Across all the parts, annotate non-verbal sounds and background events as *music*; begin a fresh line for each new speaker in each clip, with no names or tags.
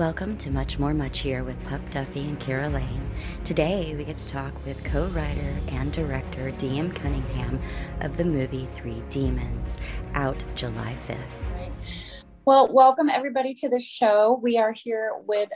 Welcome to Much More Muchier with Pup Duffy and Keira Lane. Today we get to talk with co writer and director D.M. Cunningham of the movie Three Demons, out July 5th.
Well, welcome everybody to the show. We are here with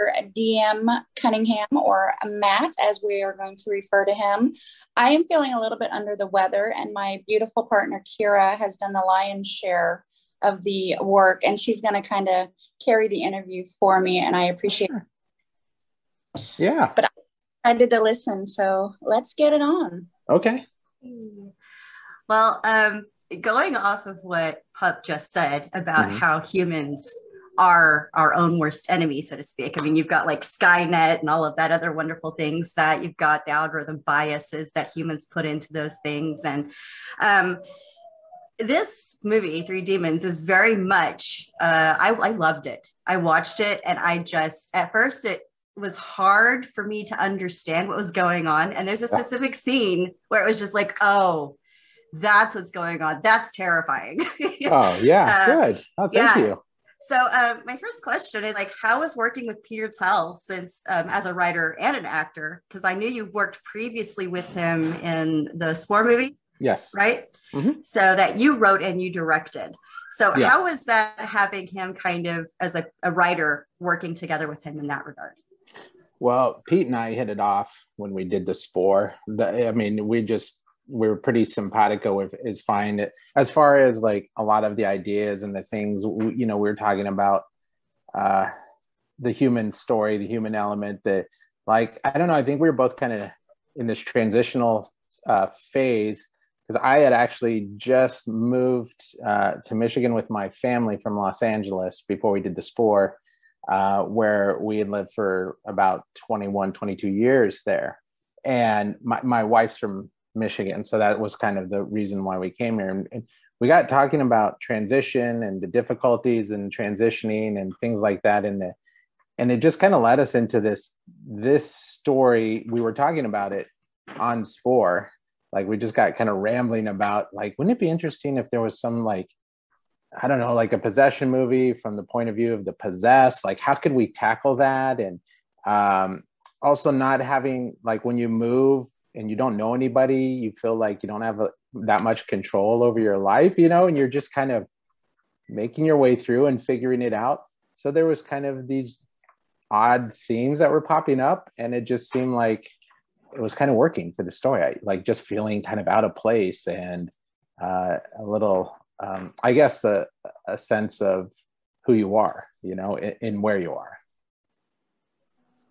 DM Cunningham or Matt, as we are going to refer to him. I am feeling a little bit under the weather, and my beautiful partner Keira has done the lion's share of the work, and she's going to kind of carry the interview for me, and I appreciate.
It. Yeah.
But I did to listen, so let's get it on.
Okay.
Well, um, going off of what Pup just said about mm-hmm. how humans are our own worst enemy, so to speak. I mean, you've got like Skynet and all of that other wonderful things that you've got the algorithm biases that humans put into those things. And um, this movie three demons is very much uh, I, I loved it. I watched it and i just at first it was hard for me to understand what was going on. And there's a specific scene where it was just like oh that's what's going on. That's terrifying. *laughs*
Oh yeah. Uh, good. Oh thank yeah. you.
So uh, my first question is like how was working with peter tell since um, as a writer and an actor? Because i knew you worked previously with him in the spore movie
Yes.
Right. Mm-hmm. So that you wrote and you directed. So yeah. how was that having him kind of as a, a writer working together with him in that regard?
Well, Pete and I hit it off when we did the spore. The, I mean, we just we were pretty simpatico with is fine. As far as like a lot of the ideas and the things, you know, we were talking about uh, the human story, the human element. That like I don't know. I think we were both kind of in this transitional uh, phase because I had actually just moved uh, to Michigan with my family from Los Angeles before we did the Spore, uh, where we had lived for about 21, 22 years there. And my, my wife's from Michigan. So that was kind of the reason why we came here. And, and we got talking about transition and the difficulties and transitioning and things like that in the and it just kind of led us into this this story we were talking about it on spore like we just got kind of rambling about like wouldn't it be interesting if there was some like i don't know like a possession movie from the point of view of the possessed? Like how could we tackle that? And um also not having like when you move and you don't know anybody you feel like you don't have a, that much control over your life you know and you're just kind of making your way through and figuring it out. So there was kind of these odd themes that were popping up and it just seemed like it was kind of working for the story. I like just feeling kind of out of place and uh, a little, um, I guess, a, a, sense of who you are, you know, in, in where you are.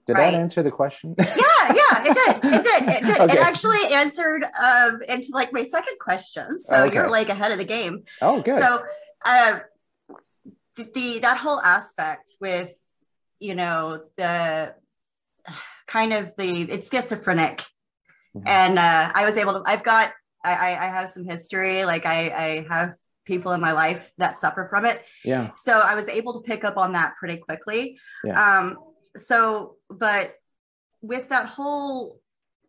Did right. that answer the question?
yeah, yeah, it did. It did. It did. *laughs* Okay. It actually answered um, into like my second question. So okay. you're like ahead of the game.
Oh, good.
So uh, the, the that whole aspect with you know the kind of the it's schizophrenic. Mm-hmm. and uh, i was able to i've got I, I have some history. Like I, I have people in my life that suffer from it.
Yeah.
So i was able to pick up on that pretty quickly. Yeah. um so but with that whole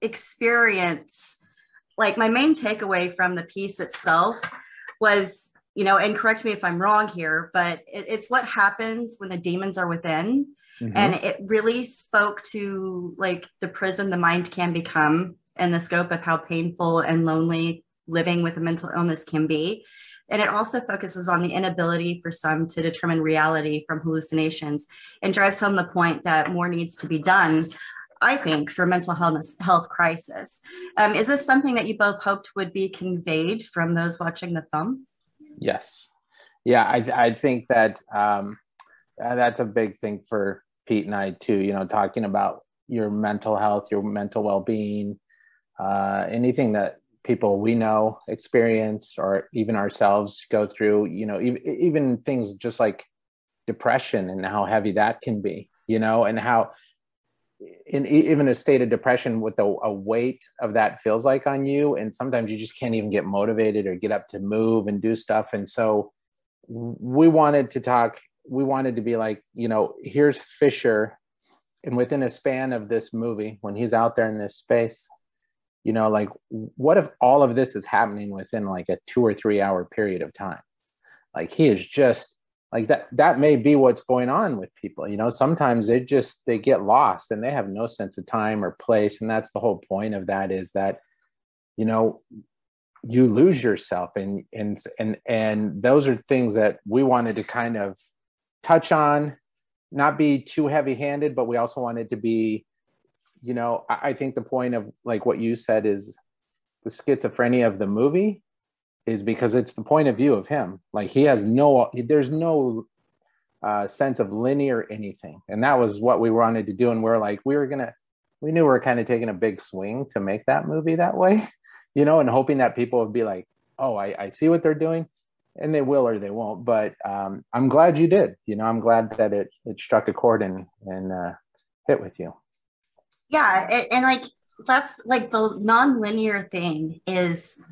experience like my main takeaway from the piece itself was you know and correct me if i'm wrong here but it, it's what happens when the demons are within Mm-hmm. And it really spoke to like the prison the mind can become and the scope of how painful and lonely living with a mental illness can be. And it also focuses on the inability for some to determine reality from hallucinations and drives home the point that more needs to be done, I think, for mental health, health crisis. Um, is this something that you both hoped would be conveyed from those watching the film?
Yes. Yeah, I, I think that um, that's a big thing for Pete and I too, you know, talking about your mental health, your mental well-being, uh, anything that people we know experience or even ourselves go through, you know, even, things just like depression and how heavy that can be, you know, and how in even a state of depression with a, a weight of that feels like on you. And sometimes you just can't even get motivated or get up to move and do stuff. And so we wanted to talk we wanted to be like, you know, here's Fisher, and within a span of this movie, when he's out there in this space, you know, like, what if all of this is happening within like a two or three hour period of time? Like, he is just like that that may be what's going on with people you know? Sometimes they just they get lost and they have no sense of time or place. And that's the whole point of that is that you know you lose yourself and and and and those are things that we wanted to kind of touch on not be too heavy handed but we also wanted to be you know I, I think the point of like what you said is the schizophrenia of the movie is because it's the point of view of him. Like he has no, there's no uh, sense of linear anything, and that was what we wanted to do. And we are like, we were gonna, we knew we were kind of taking a big swing to make that movie that way, *laughs* you know, and hoping that people would be like, oh, I, I see what they're doing, and they will or they won't. But um, I'm glad you did. You know, I'm glad that it it struck a chord and and uh, hit with you.
Yeah, and, and like that's like the non-linear thing is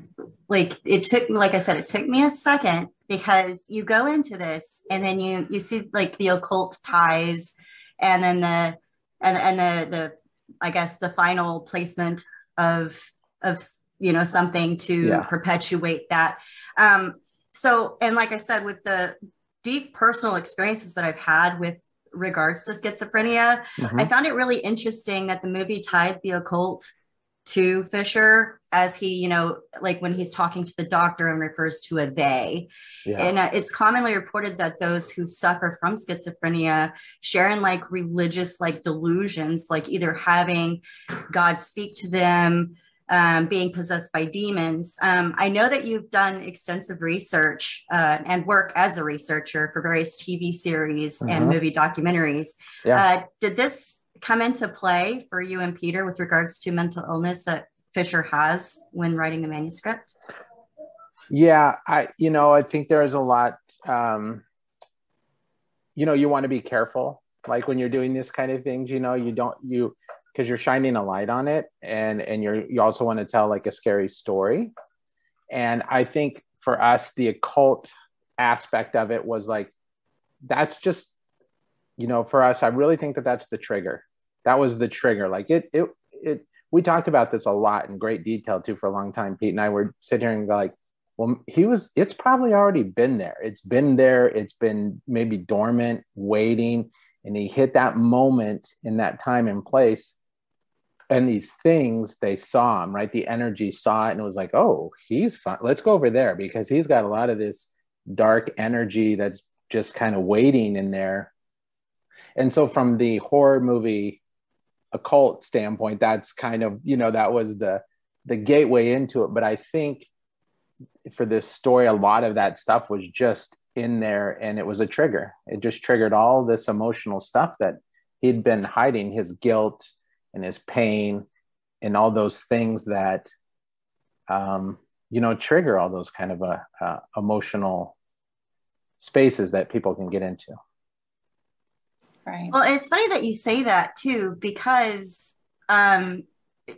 like it took like i said it took me a second because you go into this and then you you see like the occult ties and then the and and the the i guess the final placement of of you know something to yeah. perpetuate that um so and like i said with the deep personal experiences that i've had with regards to schizophrenia. Mm-hmm. I found it really interesting that the movie tied the occult to Fisher as he, you know, like when he's talking to the doctor and refers to a they. Yeah. And uh, it's commonly reported that those who suffer from schizophrenia share in like religious like delusions, like either having God speak to them, um, being possessed by demons. Um, I know that you've done extensive research uh, and work as a researcher for various TV series mm-hmm. and movie documentaries. Yeah. Uh, did this come into play for you and Peter with regards to mental illness that Fisher has when writing the manuscript?
Yeah, I you know I think there's a lot. Um, you know, you want to be careful, like when you're doing this kind of things. You know, you don't you because you're shining a light on it and and you're you also want to tell like a scary story. And i think for us the occult aspect of it was like that's just you know for us i really think that that's the trigger. That was the trigger. Like it it it we talked about this a lot in great detail too for a long time. Pete and i were sitting here and like well he was it's probably already been there. It's been there. It's been maybe dormant waiting and he hit that moment in that time and place and these things they saw him right? The energy saw it and it was like oh he's fun let's go over there because he's got a lot of this dark energy that's just kind of waiting in there. And so from the horror movie occult standpoint that's kind of you know that was the the gateway into it. But i think for this story a lot of that stuff was just in there and it was a trigger. It just triggered all this emotional stuff that he'd been hiding his guilt and his pain and all those things that um, you know trigger all those kind of uh, uh, emotional spaces that people can get into.
Right. Well it's funny that you say that too because um,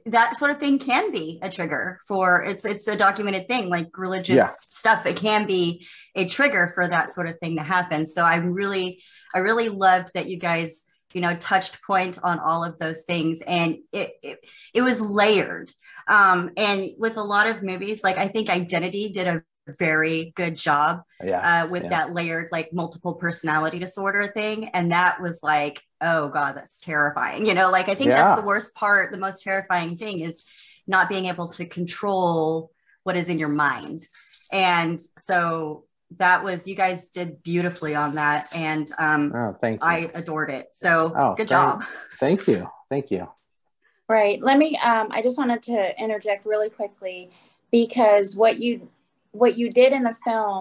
that sort of thing can be a trigger for it's it's a documented thing like religious yeah. stuff it can be a trigger for that sort of thing to happen. So i'm really i really loved that you guys you know touched point on all of those things. And it it, it was layered. Um, and with a lot of movies like i think identity did a very good job yeah, uh, with yeah. that layered like multiple personality disorder thing. And that was like oh god that's terrifying. You know like i think yeah. that's the worst part the most terrifying thing is not being able to control what is in your mind. And so that was you guys did beautifully on that and um oh, thank you. i adored it. So oh, good job.
Thank you. Thank you.
Right. Let me um i just wanted to interject really quickly because what you what you did in the film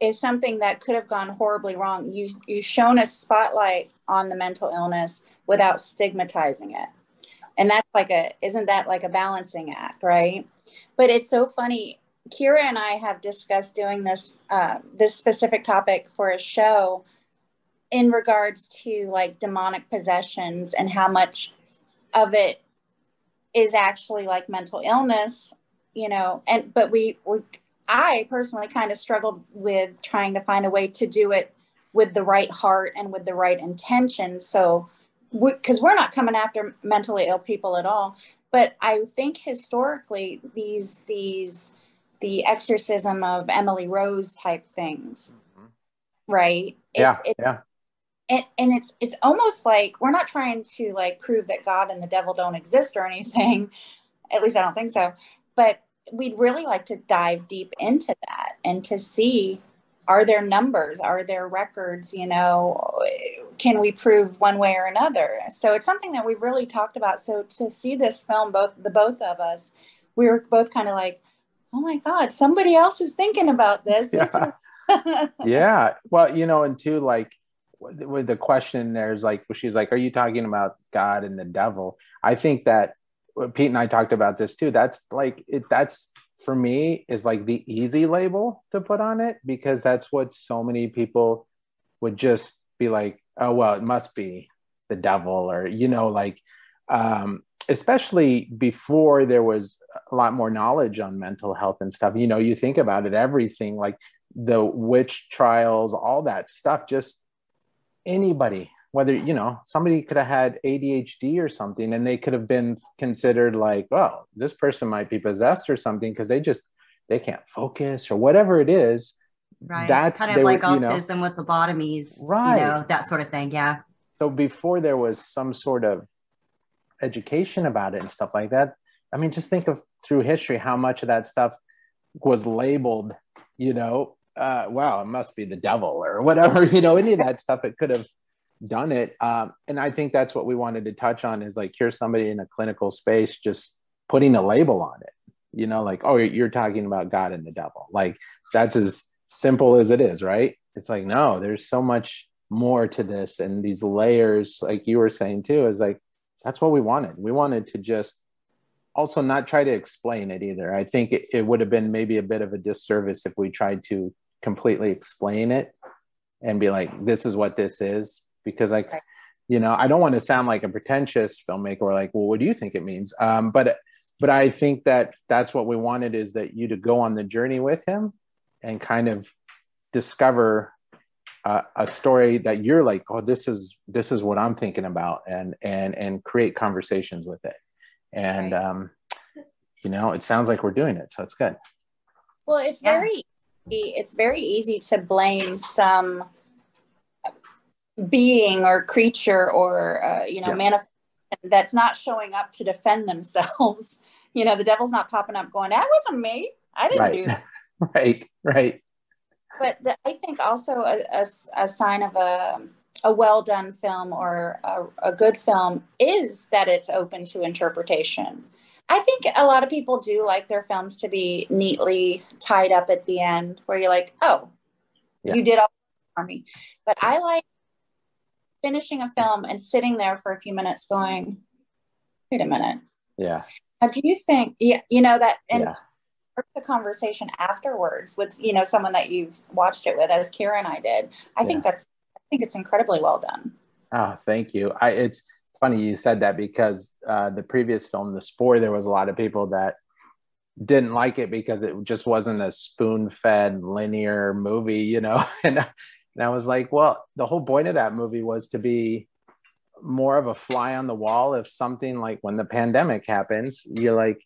is something that could have gone horribly wrong. You you shown a spotlight on the mental illness without stigmatizing it. And that's like a isn't that like a balancing act right? But it's so funny Keira and I have discussed doing this uh, this specific topic for a show in regards to like demonic possessions and how much of it is actually like mental illness, you know. And but we, we I personally kind of struggled with trying to find a way to do it with the right heart and with the right intention. So because we, we're not coming after mentally ill people at all but i think historically these these the exorcism of Emily Rose type things. Mm-hmm. right?
It's, yeah, it's, yeah.
And, and it's it's almost like we're not trying to like prove that God and the devil don't exist or anything. *laughs* At least I don't think so. But we'd really like to dive deep into that and to see are there numbers are there records you know can we prove one way or another so it's something that we've really talked about so to see this film both the both of us we were both kind of like oh my god somebody else is thinking about this, this
yeah. *laughs* *laughs* yeah well you know and too like with the question there's like she's like are you talking about god and the devil? I think that pete and i talked about this too. That's like it that's for me is like the easy label to put on it because that's what so many people would just be like oh well it must be the devil or you know like um especially before there was a lot more knowledge on mental health and stuff you know you think about it everything like the witch trials all that stuff just anybody whether you know somebody could have had ADHD or something and they could have been considered like oh this person might be possessed or something because they just they can't focus or whatever it is.
Right. That's kind of like were, autism know, with lobotomies right you know that sort of thing yeah.
So before there was some sort of education about it and stuff like that i mean just think of through history how much of that stuff was labeled you know uh, wow, it must be the devil or whatever, *laughs* you know, any of that stuff. It could have done it. Um, and I think that's what we wanted to touch on is like, here's somebody in a clinical space just putting a label on it, you know, like, oh, you're talking about God and the devil. Like, that's as simple as it is, right? It's like, no, there's so much more to this. And these layers, like you were saying too, is like, that's what we wanted. We wanted to just also not try to explain it either. I think it, it would have been maybe a bit of a disservice if we tried to completely explain it and be like, this is what this is because like right. you know i don't want to sound like a pretentious filmmaker or like well what do you think it means um, but but i think that that's what we wanted is that you to go on the journey with him and kind of discover uh, a story that you're like oh this is this is what i'm thinking about and and and create conversations with it and right. um you know it sounds like we're doing it so it's good
well it's yeah. very it's very easy to blame some being or creature or uh, you know yeah. manifest that's not showing up to defend themselves *laughs* you know the devil's not popping up going that wasn't me i didn't
right.
do *laughs* that
right right
but the, i think also a, a, a, sign of a, a well done film or a, a good film is that it's open to interpretation i think a lot of people do like their films to be neatly tied up at the end where you're like oh yeah. you did all for me but i like finishing a film and sitting there for a few minutes going, wait a minute.
Yeah.
Now, do you think, yeah, you know, that, and yeah. The conversation afterwards with, you know, someone that you've watched it with, as Keira and I did, I yeah. think that's, I think it's incredibly well done.
Oh, thank you. I, it's funny you said that because uh, the previous film, The Spore, there was a lot of people that didn't like it because it just wasn't a spoon fed linear movie, you know, *laughs* and and I was like, well, the whole point of that movie was to be more of a fly on the wall if something like when the pandemic happens, you're like,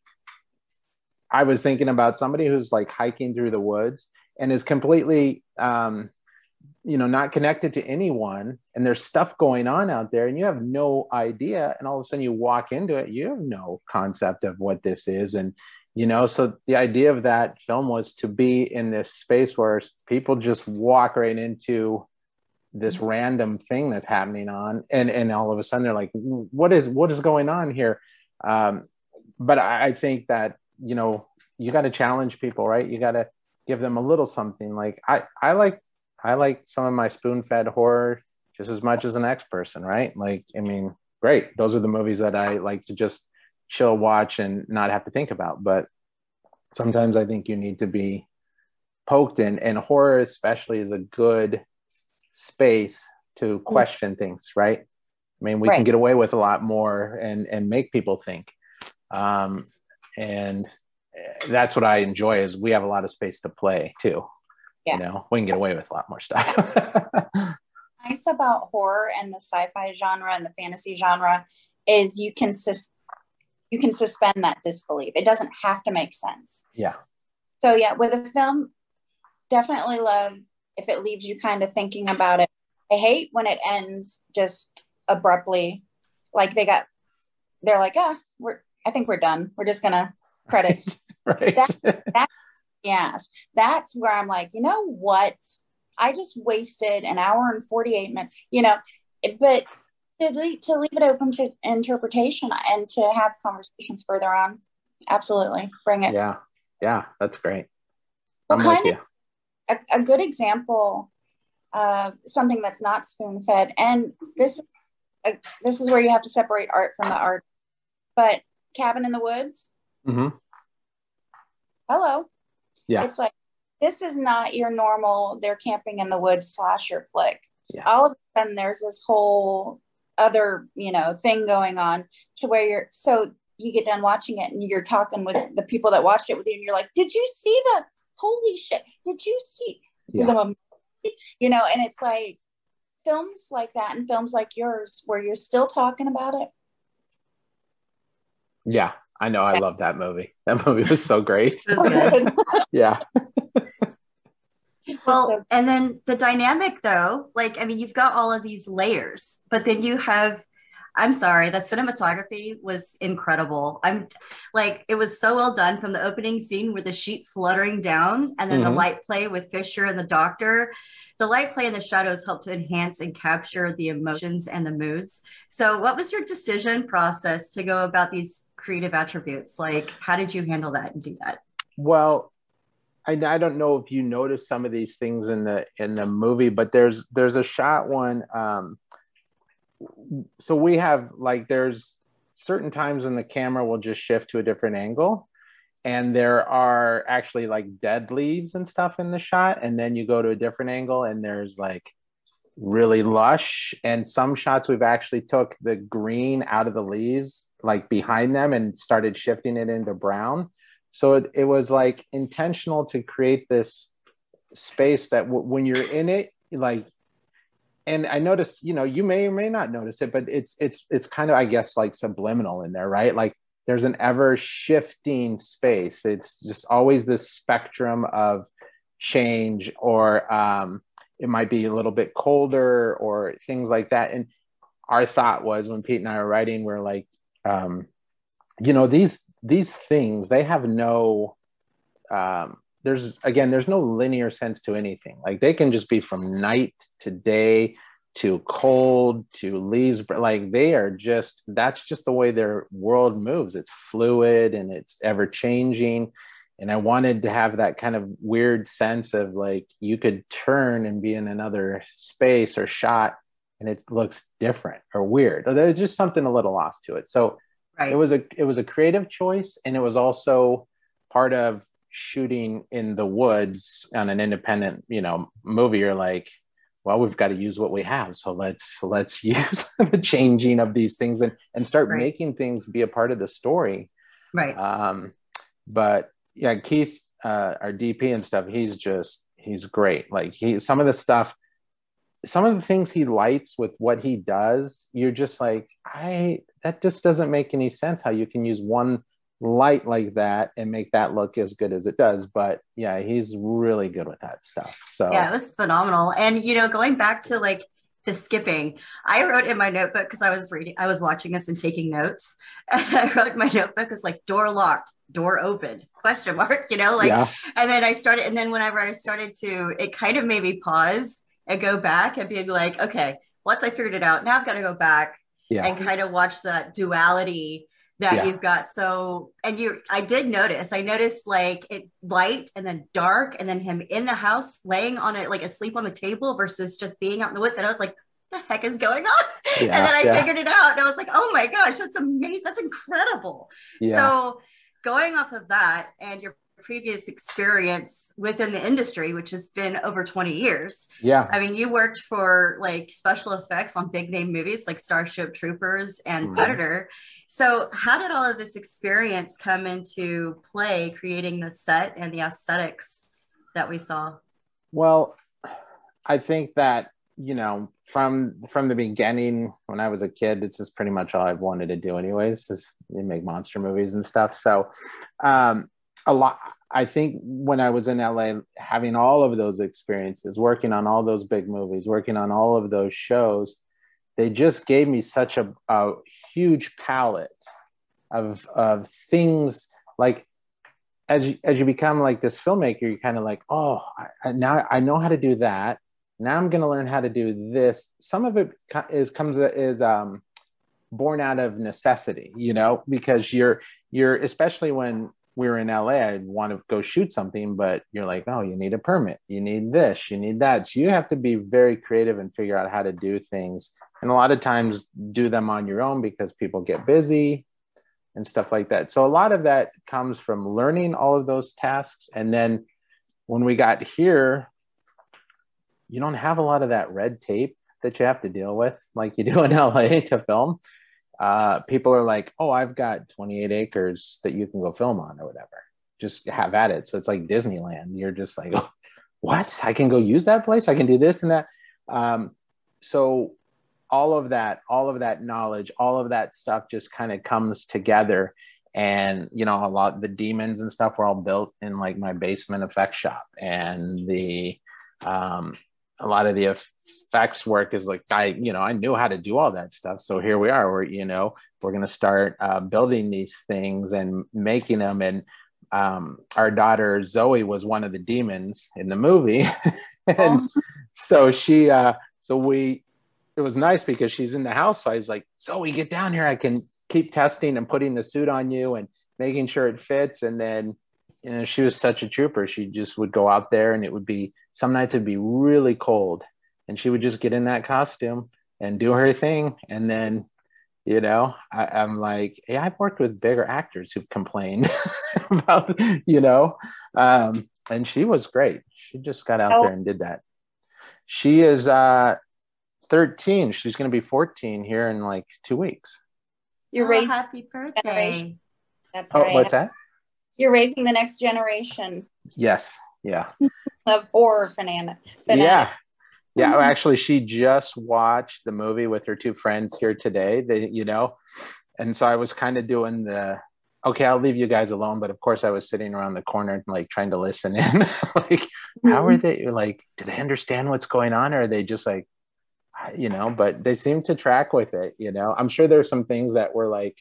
I was thinking about somebody who's like hiking through the woods and is completely, um, you know, not connected to anyone, and there's stuff going on out there, and you have no idea. And all of a sudden, you walk into it, you have no concept of what this is, and you know so the idea of that film was to be in this space where people just walk right into this random thing that's happening on and and all of a sudden they're like what is what is going on here um, but I, I think that you know you got to challenge people right? You got to give them a little something. Like i i like i like some of my spoon-fed horror just as much as the next person right? Like i mean great. Those are the movies that i like to just chill watch and not have to think about. But sometimes i think you need to be poked in and horror especially is a good space to mm. question things right? I mean we right. can get away with a lot more and and make people think. Um and that's what i enjoy is we have a lot of space to play too yeah. you know we can get away with a lot more stuff *laughs*
nice about horror and the sci-fi genre and the fantasy genre is you can sus- you can suspend that disbelief. It doesn't have to make sense.
Yeah.
So yeah, with a film, definitely love if it leaves you kind of thinking about it. I hate when it ends just abruptly, like they got, they're like, ah, we're, I think we're done. We're just gonna *laughs* credits.
right.
That, that, yes, that's where I'm like, you know what? I just wasted an hour and 48 minutes, you know, but to leave, to leave it open to interpretation and to have conversations further on. Absolutely. Bring it.
Yeah. Yeah. That's great.
Well, I'm kind of a, a, good example of something that's not spoon fed. And this, uh, this is where you have to separate art from the art. But Cabin in the Woods.
Mm-hmm.
Hello.
Yeah.
It's like, this is not your normal, they're camping in the woods slasher flick.
Yeah.
All of a sudden, there's this whole other, you know, thing going on to where you're, so you get done watching it and you're talking with the people that watched it with you and you're like, did you see the Holy shit. Did you see?
Yeah.
You know, and it's like films like that and films like yours where you're still talking about it.
Yeah, I know. I love that movie. *laughs* That movie was so great. *laughs* yeah. *laughs*
well, and then the dynamic though, like, I mean, you've got all of these layers, but then you have I'm sorry, the cinematography was incredible. I'm like, it was so well done from the opening scene with the sheet fluttering down and then mm-hmm. the light play with Fisher and the doctor. The light play and the shadows help to enhance and capture the emotions and the moods. So, what was your decision process to go about these creative attributes? Like, how did you handle that and do that?
Well, I, I don't know if you noticed some of these things in the in the movie, but there's there's a shot one um, so we have like there's certain times when the camera will just shift to a different angle and there are actually like dead leaves and stuff in the shot and then you go to a different angle and there's like really lush and some shots we've actually took the green out of the leaves like behind them and started shifting it into brown so it, it was like intentional to create this space that w- when you're in it like and I noticed, you know, you may or may not notice it, but it's it's it's kind of, I guess, like subliminal in there, right? Like there's an ever shifting space. It's just always this spectrum of change, or um, it might be a little bit colder, or things like that. And our thought was when Pete and I were writing, we're like, um, you know, these these things they have no um, there's again there's no linear sense to anything. Like they can just be from night to day to cold to leaves but like they are just that's just the way their world moves. It's fluid and it's ever changing and i wanted to have that kind of weird sense of like you could turn and be in another space or shot and it looks different or weird there's just something a little off to it so right. it was a it was a creative choice and it was also part of shooting in the woods on an independent, you know, movie, you're like, well, we've got to use what we have. So let's let's *laughs* use the changing of these things and and start right. making things be a part of the story.
Right.
Um, but yeah, Keith, uh, our DP and stuff, he's just he's great. Like he some of the stuff, some of the things he lights with what he does, you're just like, I that just doesn't make any sense how you can use one light like that and make that look as good as it does. But yeah, he's really good with that stuff. So
yeah, it was phenomenal. And you know, going back to like the skipping, I wrote in my notebook because I was reading, I was watching this and taking notes. And *laughs* I wrote in my notebook was like door locked, door opened, question mark, *laughs* you know, like yeah. and then I started, and then whenever I started to, it kind of made me pause and go back and be like, okay, once I figured it out, now I've got to go back yeah. and kind of watch that duality that yeah. you've got so and you i did notice i noticed like it light and then dark and then him in the house laying on it like asleep on the table versus just being out in the woods and i was like the heck is going on *laughs* yeah, and then i figured it out and i was like oh my gosh that's amazing that's incredible so going off of that and your previous experience within the industry, which has been over 20 years.
Yeah.
I mean, you worked for like special effects on big name movies like Starship Troopers and mm-hmm. Predator. So, how did all of this experience come into play creating the set and the aesthetics that we saw?
Well, I think that you know from from the beginning when i was a kid this is pretty much all i've wanted to do anyways is make monster movies and stuff so um a lot I think when I was in LA, having all of those experiences, working on all those big movies, working on all of those shows, they just gave me such a, a huge palette of of things like as you, as you become like this filmmaker, you're kind of like, oh, I, now I know how to do that. Now I'm going to learn how to do this. Some of it is comes is um, born out of necessity, you know, because you're you're especially when we were in LA, I'd want to go shoot something, but you're like, oh, you need a permit, you need this, you need that. So you have to be very creative and figure out how to do things. And a lot of times do them on your own because people get busy and stuff like that. So a lot of that comes from learning all of those tasks. And then when we got here, you don't have a lot of that red tape that you have to deal with like you do in *laughs* LA to film uh, people are like, oh, I've got 28 acres that you can go film on or whatever. Just have at it. So it's like Disneyland. You're just like, oh, what? I can go use that place. I can do this and that. Um, so all of that, all of that knowledge, all of that stuff just kind of comes together. And you know, a lot the demons and stuff were all built in like my basement effect shop, and the um, a lot of the effects work is like I, you know, I knew how to do all that stuff. So here we are. We're, you know, we're going to start uh, building these things and making them. And um, our daughter Zoe was one of the demons in the movie, *laughs* and oh. so she, uh, so we, it was nice because she's in the house. So I was like, Zoe, get down here. I can keep testing and putting the suit on you and making sure it fits. And then you know, she was such a trooper. She just would go out there and it would be some nights it'd be really cold and she would just get in that costume and do her thing. And then, you know, I, am like, hey, I've worked with bigger actors who've complained *laughs* about, you know, um, and she was great. She just got out oh. there and did that. She is uh, 13. She's going to be 14 here in like two weeks.
You're oh, raising
happy birthday.
That's oh, right.
What's that?
You're raising the next generation.
Yes. Yeah.
of horror fanatic.
Yeah. Yeah. Actually, she just watched the movie with her two friends here today. They, you know, and so I was kind of doing the okay, I'll leave you guys alone. But of course, I was sitting around the corner, and like trying to listen in. *laughs* like, how are mm-hmm. they? Like, do they understand what's going on, or are they just like, you know? But they seem to track with it. You know, I'm sure there's some things that were like,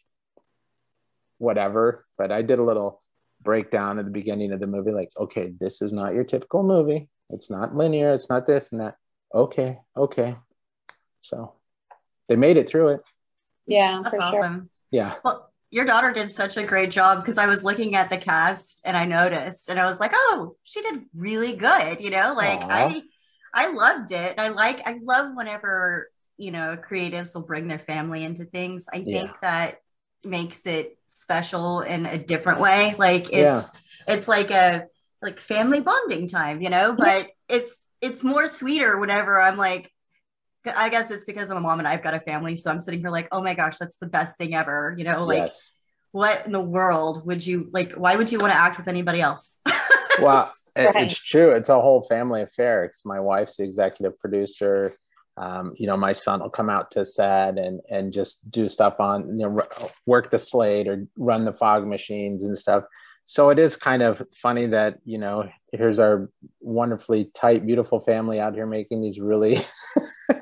whatever. But I did a little breakdown at the beginning of the movie like okay this is not your typical movie. It's not linear. It's not this and that. Okay okay. So they made it through it.
Yeah
that's awesome
sure. yeah.
Well your daughter did such a great job because i was looking at the cast and i noticed and i was like oh she did really good you know? Like Aww. i i loved it. I like i love whenever you know creatives will bring their family into things. I yeah. think that makes it special in a different way. Like it's yeah. it's like a like family bonding time, you know, but it's it's more sweeter whenever I'm like I guess it's because I'm a mom and I've got a family. So I'm sitting here like, oh my gosh, that's the best thing ever. You know, like yes. what in the world would you like? Why would you want to act with anybody else? *laughs*
well, right. it's true. It's a whole family affair. Because my wife's the executive producer um, you know, my son will come out to set and and just do stuff on, you know, work the slate or run the fog machines and stuff. So it is kind of funny that you know here's our wonderfully tight, beautiful family out here making these really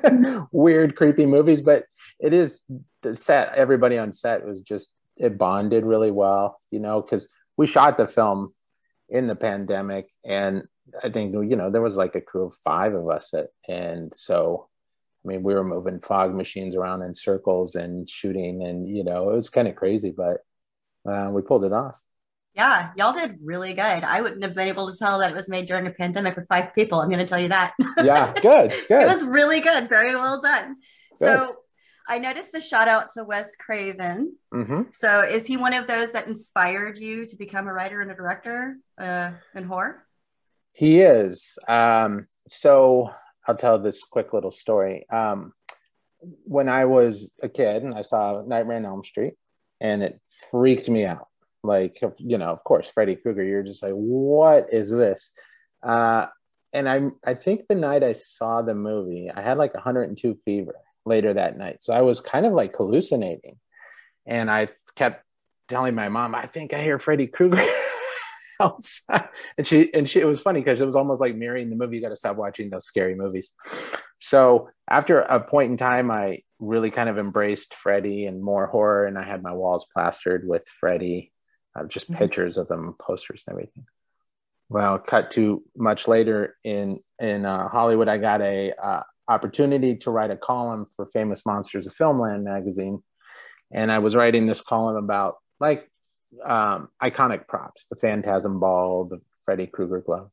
*laughs* weird, creepy movies. But it is the set. Everybody on set was just it bonded really well, you know, because we shot the film in the pandemic and I think you know there was like a crew of five of us, at, and so I mean, we were moving fog machines around in circles and shooting, and you know, it was kind of crazy, but uh, we pulled it off.
Yeah, y'all did really good. I wouldn't have been able to tell that it was made during a pandemic with five people. I'm going to tell you that. *laughs*
Yeah, good, good.
it was really good. Very well done. Good. So I noticed the shout out to Wes Craven. Mm-hmm. So is he one of those that inspired you to become a writer and a director uh, in horror?
He is. Um, so I'll tell this quick little story. Um, when I was a kid and I saw Nightmare on Elm Street, and it freaked me out. Like, you know, of course, Freddy Krueger. You're just like, what is this? Uh, and I, I think the night I saw the movie, I had like 102 fever later that night. So I was kind of like hallucinating, and I kept telling my mom, I think I hear Freddy Krueger. *laughs* *laughs* else. and she and she it was funny because it was almost like mirroring the movie. You got to stop watching those scary movies. So after a point in time, I really kind of embraced Freddy and more horror, and I had my walls plastered with Freddy, uh, just mm-hmm. pictures of them, posters, and everything. Well, cut to much later in in uh, Hollywood, I got a uh, opportunity to write a column for Famous Monsters of Filmland magazine, and I was writing this column about like um, iconic props, the Phantasm ball, the Freddy Krueger glove,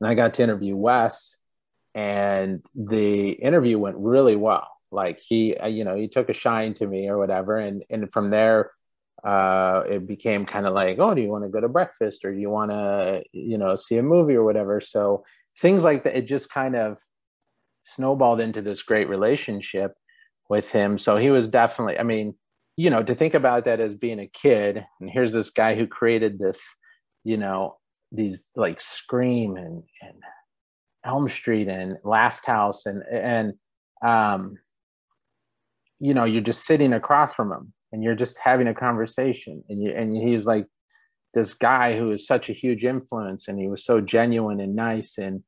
and I got to interview Wes, and the interview went really well. Like he, uh, you know, he took a shine to me or whatever, and and from there uh, it became kind of like, oh, do you want to go to breakfast or do you want to, you know, see a movie or whatever? So things like that, it just kind of snowballed into this great relationship with him. So he was definitely, I mean, you know, to think about that as being a kid, and here's this guy who created this, you know, these like Scream and, and Elm Street and Last House and and um, you know, you're just sitting across from him and you're just having a conversation and you and he's like this guy who is such a huge influence and he was so genuine and nice and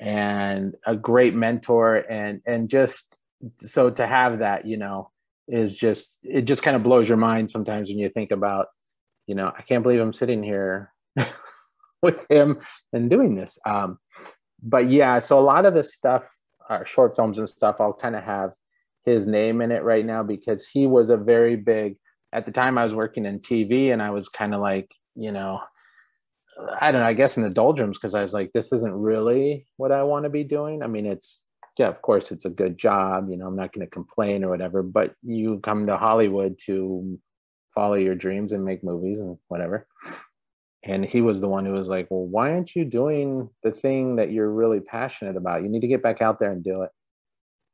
and a great mentor and and just so to have that you know is just it just kind of blows your mind sometimes when you think about you know i can't believe i'm sitting here *laughs* with him and doing this um but yeah so a lot of the stuff short films and stuff i'll kind of have his name in it right now because he was a very big at the time I was working in TV and I was kind of like, you know, I don't know, I guess in the doldrums because I was like, this isn't really what I want to be doing. I mean, it's yeah, of course it's a good job, you know, I'm not going to complain or whatever, but you come to Hollywood to follow your dreams and make movies and whatever. And he was the one who was like, well, why aren't you doing the thing that you're really passionate about? You need to get back out there and do it.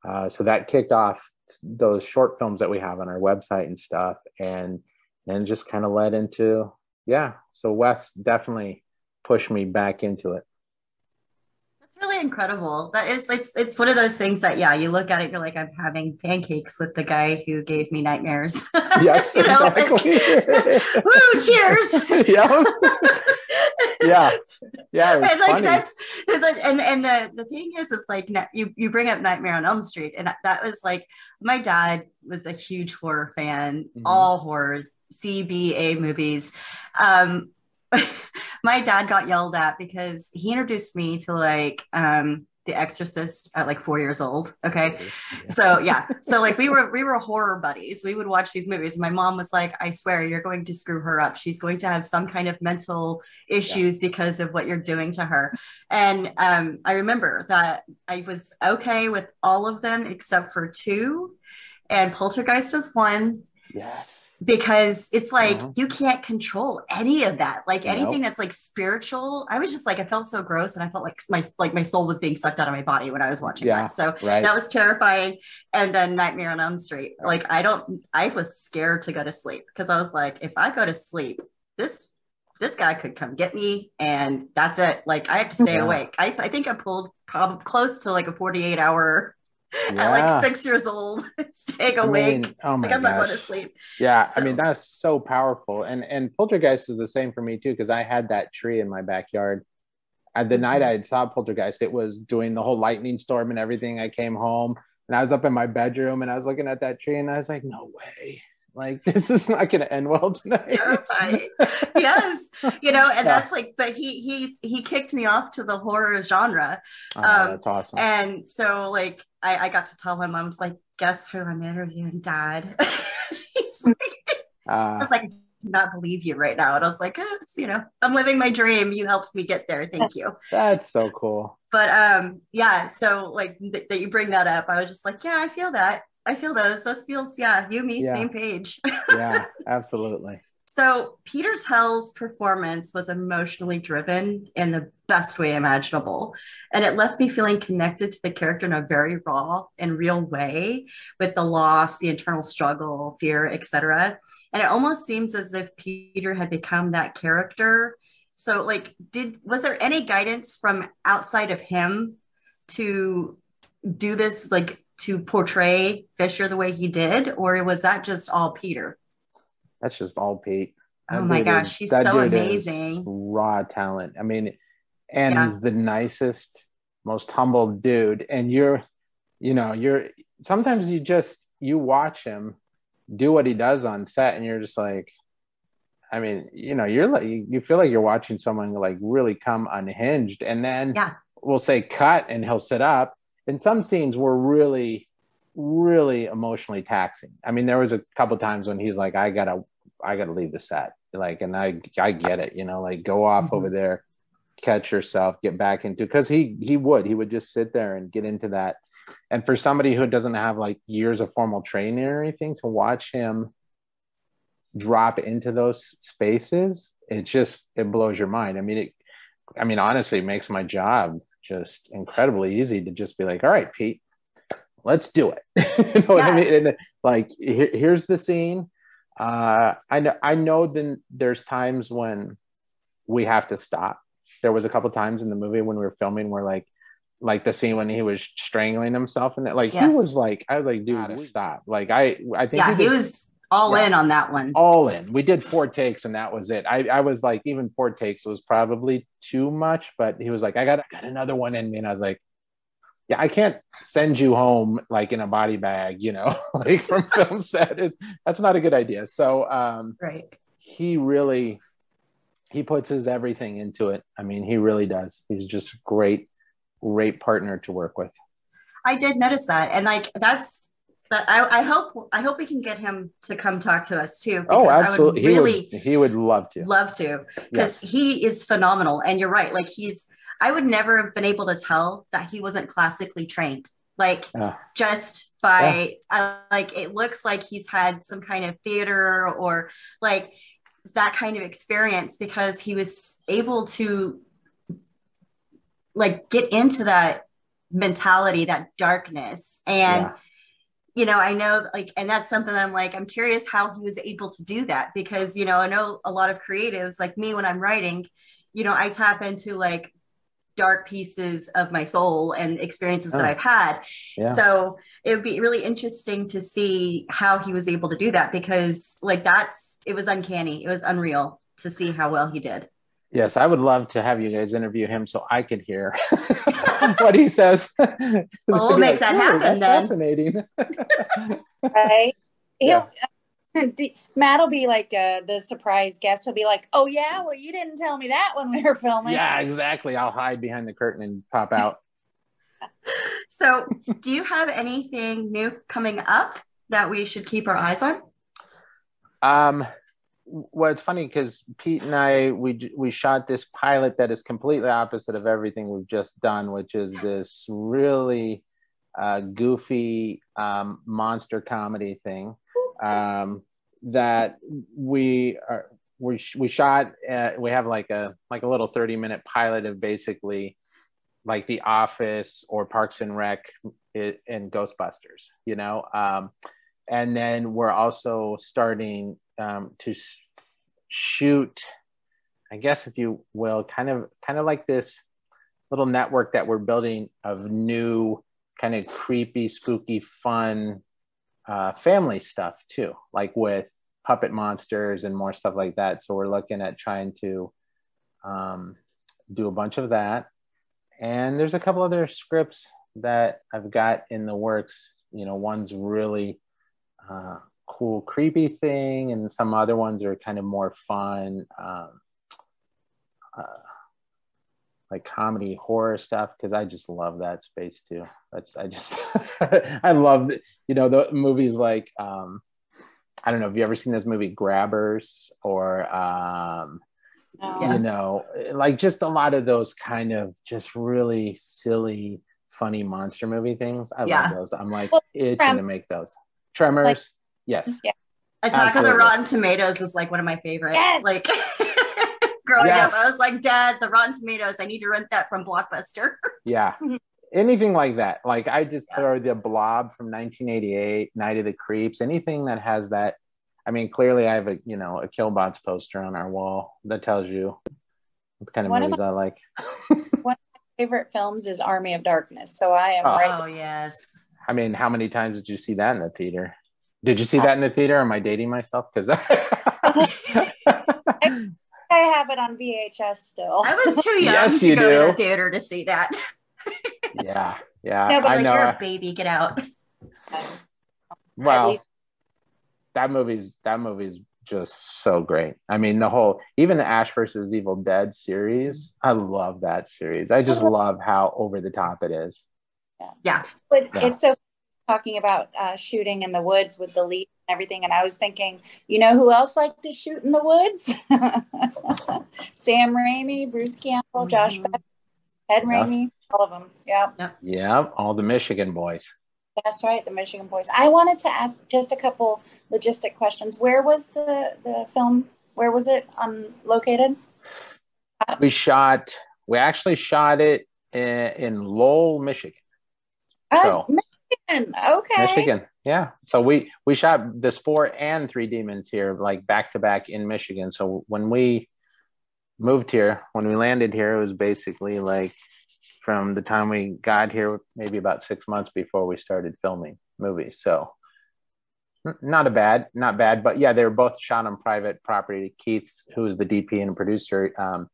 Uh, so that kicked off those short films that we have on our website and stuff, and then just kind of led into yeah. So Wes definitely pushed me back into it.
Incredible. That is it's it's one of those things that yeah, you look at it, you're like, I'm having pancakes with the guy who gave me nightmares. *laughs*
Yes, exactly. *laughs*
Woo, cheers. *laughs*
yeah. yeah yeah
and like funny. that's and and the the thing is it's like you you bring up nightmare on elm street and that was like my dad was a huge horror fan mm-hmm. all horrors cba movies um my dad got yelled at because he introduced me to like um the Exorcist at like four years old. Okay. Yeah. So yeah. So like we were we were horror buddies. We would watch these movies. My mom was like, I swear you're going to screw her up. She's going to have some kind of mental issues yeah. because of what you're doing to her. And um, I remember that I was okay with all of them except for two. And Poltergeist was one.
Yes
because it's like uh-huh. you can't control any of that like anything nope. that's like spiritual i was just like i felt so gross and i felt like my like my soul was being sucked out of my body when i was watching yeah, that so right. that was terrifying and then nightmare on elm street like i don't i was scared to go to sleep because i was like if i go to sleep this this guy could come get me and that's it like i have to stay yeah. awake I, I think i pulled probably close to like a 48 hour yeah. *laughs* at like six years old, *laughs* staying awake. I mean, oh my like I'm gosh. not going to sleep.
Yeah, so. I mean that's so powerful. And and Poltergeist was the same for me too because I had that tree in my backyard. At the mm-hmm. night I saw Poltergeist, it was doing the whole lightning storm and everything. I came home and I was up in my bedroom and I was looking at that tree and I was like, no way. Like *laughs* this is not going to end well tonight.
Terrifying. yes, you know, and yeah. that's like, but he he's he kicked me off to the horror genre.
Oh, um, that's awesome.
And so, like, I, I got to tell him, I was like, "Guess who I'm interviewing, Dad?" *laughs* he's like, uh, I was like, not believe you right now. And I was like, eh, you know, I'm living my dream. You helped me get there. Thank you. *laughs*
That's so cool.
But um, yeah. So like th- that you bring that up, I was just like, yeah, I feel that. I feel those. Those feels, yeah, you, me, yeah. same page. *laughs*
yeah, absolutely.
So Peter Tell's performance was emotionally driven in the best way imaginable. And it left me feeling connected to the character in a very raw and real way with the loss, the internal struggle, fear, etc. And it almost seems as if Peter had become that character. So like did was there any guidance from outside of him to do this like to portray Fisher the way he did, or was that just all Peter?
That's just all Pete.
oh my gosh, he's so amazing.
Raw talent. I mean, and yeah. he's the nicest, most humble dude. And you're, you know, you're sometimes you just you watch him do what he does on set, and you're just like, I mean, you know, you're like you feel like you're watching someone like really come unhinged, and then
yeah.
we'll say cut, and he'll sit up. And some scenes were really, really emotionally taxing. I mean, there was a couple times when he's like, "I gotta, I gotta leave the set," like, and I, I get it, you know, like go off mm-hmm. over there, catch yourself, get back into, because he, he would, he would just sit there and get into that. And for somebody who doesn't have like years of formal training or anything to watch him drop into those spaces, it just it blows your mind. I mean, it. I mean, honestly, it makes my job just incredibly easy to just be like, all right, Pete, let's do it. *laughs* you know yeah. what I mean? And like, here, here's the scene. Uh, I know, I know. Then there's times when we have to stop. There was a couple times in the movie when we were filming where like, like the scene when he was strangling himself and like yes. he was like, I was like, dude, stop. Like I, I think
yeah, he, he was all yeah. in on that one.
All in. We did four takes and that was it. I, I was like, even four takes was probably too much, but he was like, I got, I got another one in me. And I was like, yeah, I can't send you home like in a body bag, you know, *laughs* like from *laughs* film set. It, that's not a good idea. So, um,
right.
He really, he puts his everything into it. I mean, he really does. He's just great, great partner to work with.
I did notice that. And like, that's, but I, I, hope I hope we can get him to come talk to us too.
Oh, absolutely! He really, would, he would love to.
Love to, because yes. he is phenomenal. And you're right; like he's, I would never have been able to tell that he wasn't classically trained. Like uh, just by, yeah. uh, like it looks like he's had some kind of theater or like that kind of experience because he was able to like get into that mentality, that darkness, and. Yeah you know, I know like, and that's something that I'm like, I'm curious how he was able to do that because, you know, I know a lot of creatives like me when I'm writing, you know, I tap into like dark pieces of my soul and experiences oh. that I've had. Yeah. So it would be really interesting to see how he was able to do that because like that's, it was uncanny. It was unreal to see how well he did.
Yes, I would love to have you guys interview him so I could hear *laughs* what he says. *laughs*
well, we'll make like, that happen then.
Fascinating. *laughs*
right? Yeah. Matt will be like uh, the surprise guest. He'll be like, "Oh yeah, well you didn't tell me that when we were filming."
Yeah, exactly. I'll hide behind the curtain and pop out.
so, do you have anything new coming up that we should keep our eyes on?
Um, well, it's funny because Pete and I we we shot this pilot that is completely opposite of everything we've just done, which is this really uh, goofy um, monster comedy thing um, that we are we we shot. Uh, we have like a like a little thirty minute pilot of basically like The Office or Parks and Rec and Ghostbusters, you know. Um, and then we're also starting um, to shoot i guess if you will kind of kind of like this little network that we're building of new kind of creepy spooky fun uh, family stuff too like with puppet monsters and more stuff like that. So we're looking at trying to um, do a bunch of that. And there's a couple other scripts that i've got in the works. You know one's really uh, cool creepy thing and some other ones are kind of more fun um, uh, like comedy horror stuff because i just love that space too. That's i just *laughs* i love you know the movies like um i don't know have you ever seen this movie grabbers or um you know like just a lot of those kind of just really silly funny monster movie things? I yeah. love those. I'm like well, itching Trem- to make those. Tremors Yes. Yeah.
Attack Absolutely. of the Rotten Tomatoes is like one of my favorites. Yes. Like *laughs* growing yes. up, I was like, Dad, the Rotten Tomatoes, I need to rent that from Blockbuster. *laughs*
yeah. Mm-hmm. Anything like that. Like I just yeah. or the blob from 1988, Night of the Creeps, anything that has that. I mean, clearly I have a you know a Killbots poster on our wall that tells you what kind of one movies of my, I like. *laughs*
one of my favorite films is Army of Darkness. So I am
oh. right. Oh yes.
I mean, how many times did you see that in the theater? Did you see that in the theater? Am I dating myself? Because
I, *laughs* I have it on VHS still.
I was too young yes, to go do. to the theater to see that. *laughs*
yeah, yeah.
No, but I like know. you're a uh, baby, get out. *laughs*
Well, that movie's that movie's just so great. I mean, the whole even the Ash versus Evil Dead series. I love that series. I just uh-huh. love how over the top it is.
Yeah, yeah.
but yeah. it's so talking about uh, shooting in the woods with the leaf and everything, and I was thinking, you know, who else liked to shoot in the woods? *laughs* Sam Raimi, Bruce Campbell, mm-hmm. Josh Beck, Ted Raimi, all of them. Yeah.
Yeah, all the Michigan boys.
That's right, the Michigan boys. I wanted to ask just a couple logistic questions. Where was the the film? Where was it um, located?
We shot. We actually shot it in, in Lowell, Michigan.
Oh, so, Michigan. Okay.
Michigan. Yeah. So we we shot the spore and Three Demons here, like back to back in Michigan. So when we moved here, when we landed here, it was basically like from the time we got here, maybe about six months before we started filming movies. So not a bad, not bad, but yeah, they were both shot on private property. Keith, who is the DP and producer, um,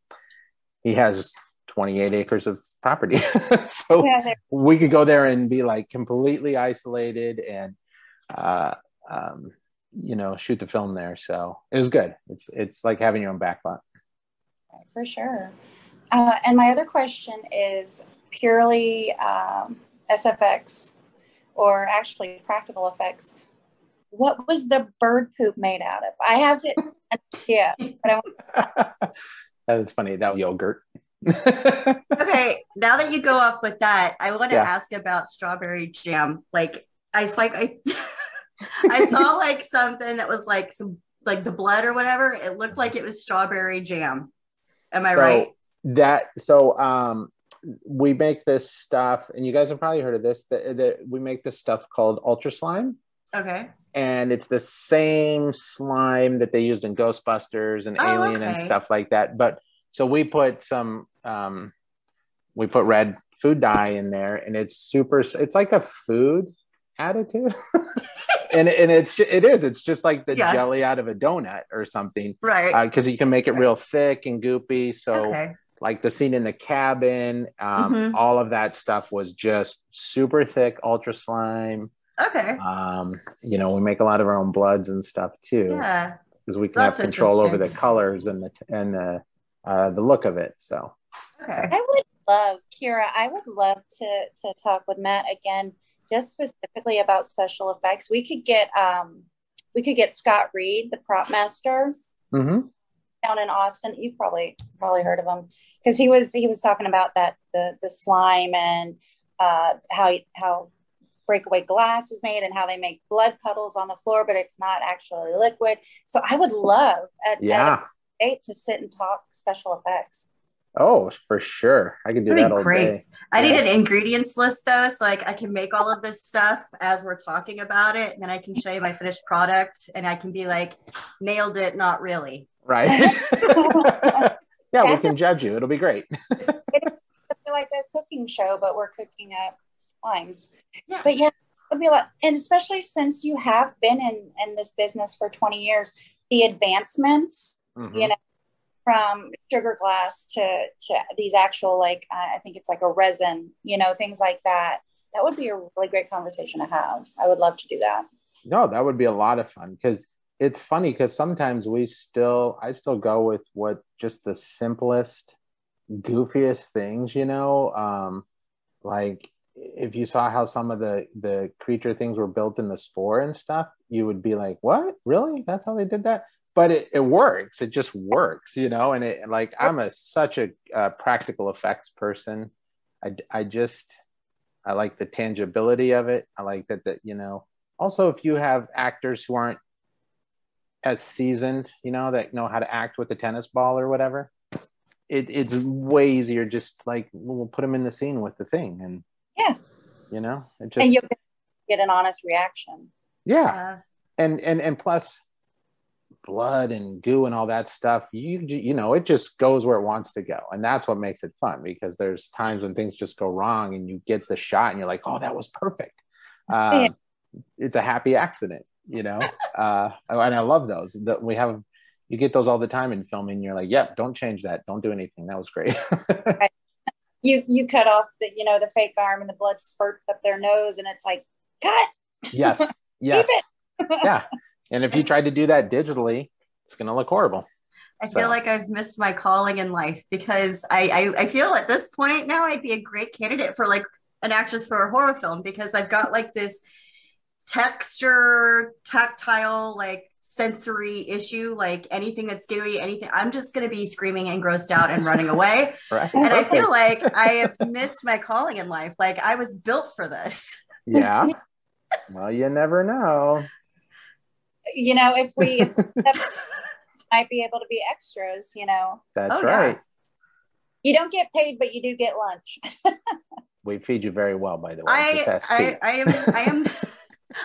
he has 28 acres of property. *laughs* so yeah, we could go there and be like completely isolated and, uh, um, you know, shoot the film there. So it was good. It's, it's like having your own back lot.
For sure. Uh, and my other question is purely um, SFX or actually practical effects. What was the bird poop made out of? I have to, yeah.
That's funny. That yogurt. *laughs*
okay, now that you go off with that, I want to yeah. ask about strawberry jam. Like, I like I, *laughs* I *laughs* saw like something that was like some like the blood or whatever. It looked like it was strawberry jam. Am I so, right?
that so um we make this stuff and you guys have probably heard of this that, that we make this stuff called ultra slime
okay
and it's the same slime that they used in ghostbusters and oh, alien okay. and stuff like that but so we put some um we put red food dye in there and it's super it's like a food additive *laughs* and and it's it is it's just like the yeah. jelly out of a donut or something
right
because uh, you can make it real thick and goopy so okay like the scene in the cabin, um, mm-hmm. all of that stuff was just super thick, ultra slime.
Okay.
Um, you know, we make a lot of our own bloods and stuff too.
Yeah.
Because we can That's have control over the colors and the and the uh, the look of it. So.
Okay. I would love, Keira. I would love to to talk with Matt again, just specifically about special effects. We could get um, we could get Scott Reed, the prop master.
Mm-hmm.
Down in Austin, you've probably probably heard of him because he was he was talking about that the the slime and uh, how how breakaway glass is made and how they make blood puddles on the floor, but it's not actually liquid. So I would love at,
yeah
at to sit and talk special effects.
Oh, for sure. I can do That'd that all great. day.
I yeah. need an ingredients list though, so like I can make all of this stuff as we're talking about it, and then I can show you my finished product, and I can be like, nailed it, not really.
Right. *laughs* *laughs* Yeah, That's we can a, judge you. It'll be great. *laughs*
it's like a cooking show, but we're cooking up slimes. Yeah. But yeah, it'll be a lot. And especially since you have been in, in this business for 20 years, the advancements, mm-hmm. you know, from sugar glass to, to these actual, like, uh, I think it's like a resin, you know, things like that. That would be a really great conversation to have. I would love to do that.
No, that would be a lot of fun because it's funny because sometimes we still i still go with what just the simplest goofiest things you know um like if you saw how some of the the creature things were built in the spore and stuff you would be like what really that's how they did that but it, it works. It just works you know and it like i'm a such a uh, practical effects person. I i just i like the tangibility of it. I like that that you know. Also if you have actors who aren't as seasoned, you know, that know how to act with a tennis ball or whatever, it, it's way easier. Just like we'll put them in the scene with the thing, and
yeah,
you know,
it just, and you get an honest reaction.
Yeah, uh, and and and plus, blood and goo and all that stuff. You you know, it just goes where it wants to go, and that's what makes it fun because there's times when things just go wrong, and you get the shot, and you're like, oh, that was perfect. Um, yeah. It's a happy accident you know *laughs* uh and i love those that we have you get those all the time in filming. You're like, yep, don't change that. Don't do anything. That was great.
right. *laughs* You you cut off the you know the fake arm and the blood spurts up their nose, and it's like cut.
Yes. *laughs* Yes. yeah. And if you tried to do that digitally, it's gonna look horrible.
I feel so. like I've missed my calling in life because I, I I feel at this point now I'd be a great candidate for like an actress for a horror film because I've got like this texture, tactile, like sensory issue, like anything that's gooey, anything. I'm just going to be screaming and grossed out and running away. *laughs* right. And I feel *laughs* like I have missed my calling in life. Like I was built for this.
Yeah. Well, you never know.
You know, if we *laughs* *laughs* might be able to be extras, you know.
That's oh, right. Yeah.
You don't get paid, but you do get lunch. *laughs*
we feed you very well, by the way.
I, I, I am I am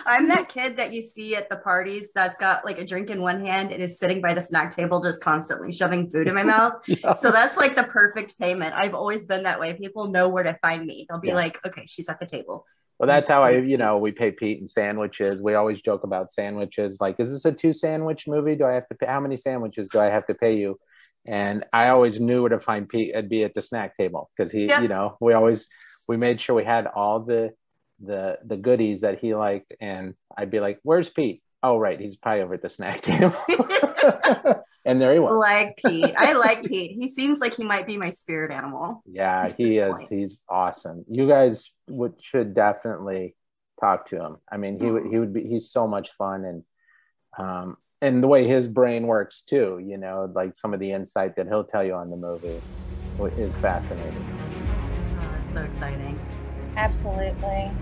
I'm that kid that you see at the parties that's got like a drink in one hand and is sitting by the snack table just constantly shoving food in my mouth. yeah. So that's like the perfect payment. I've always been that way. People know where to find me. They'll be yeah. like, okay, she's at the table.
Well, that's how I, you know, we pay Pete in sandwiches. We always joke about sandwiches. Like, is this a two sandwich movie? Do I have to pay? How many sandwiches do I have to pay you? And I always knew where to find Pete. I'd be at the snack table because he, yeah. you know, we always we made sure we had all the the the goodies that he liked, and I'd be like, "Where's Pete?" Oh, right, he's probably over at the snack table. *laughs* and there he was.
Like Pete, I like Pete. He seems like he might be my spirit animal.
Yeah, he is. Point. He's awesome. You guys would should definitely talk to him. I mean, he would he would be. He's so much fun, and um, and the way his brain works too. You know, like some of the insight that he'll tell you on the movie is fascinating.
Oh, that's so exciting.
Absolutely.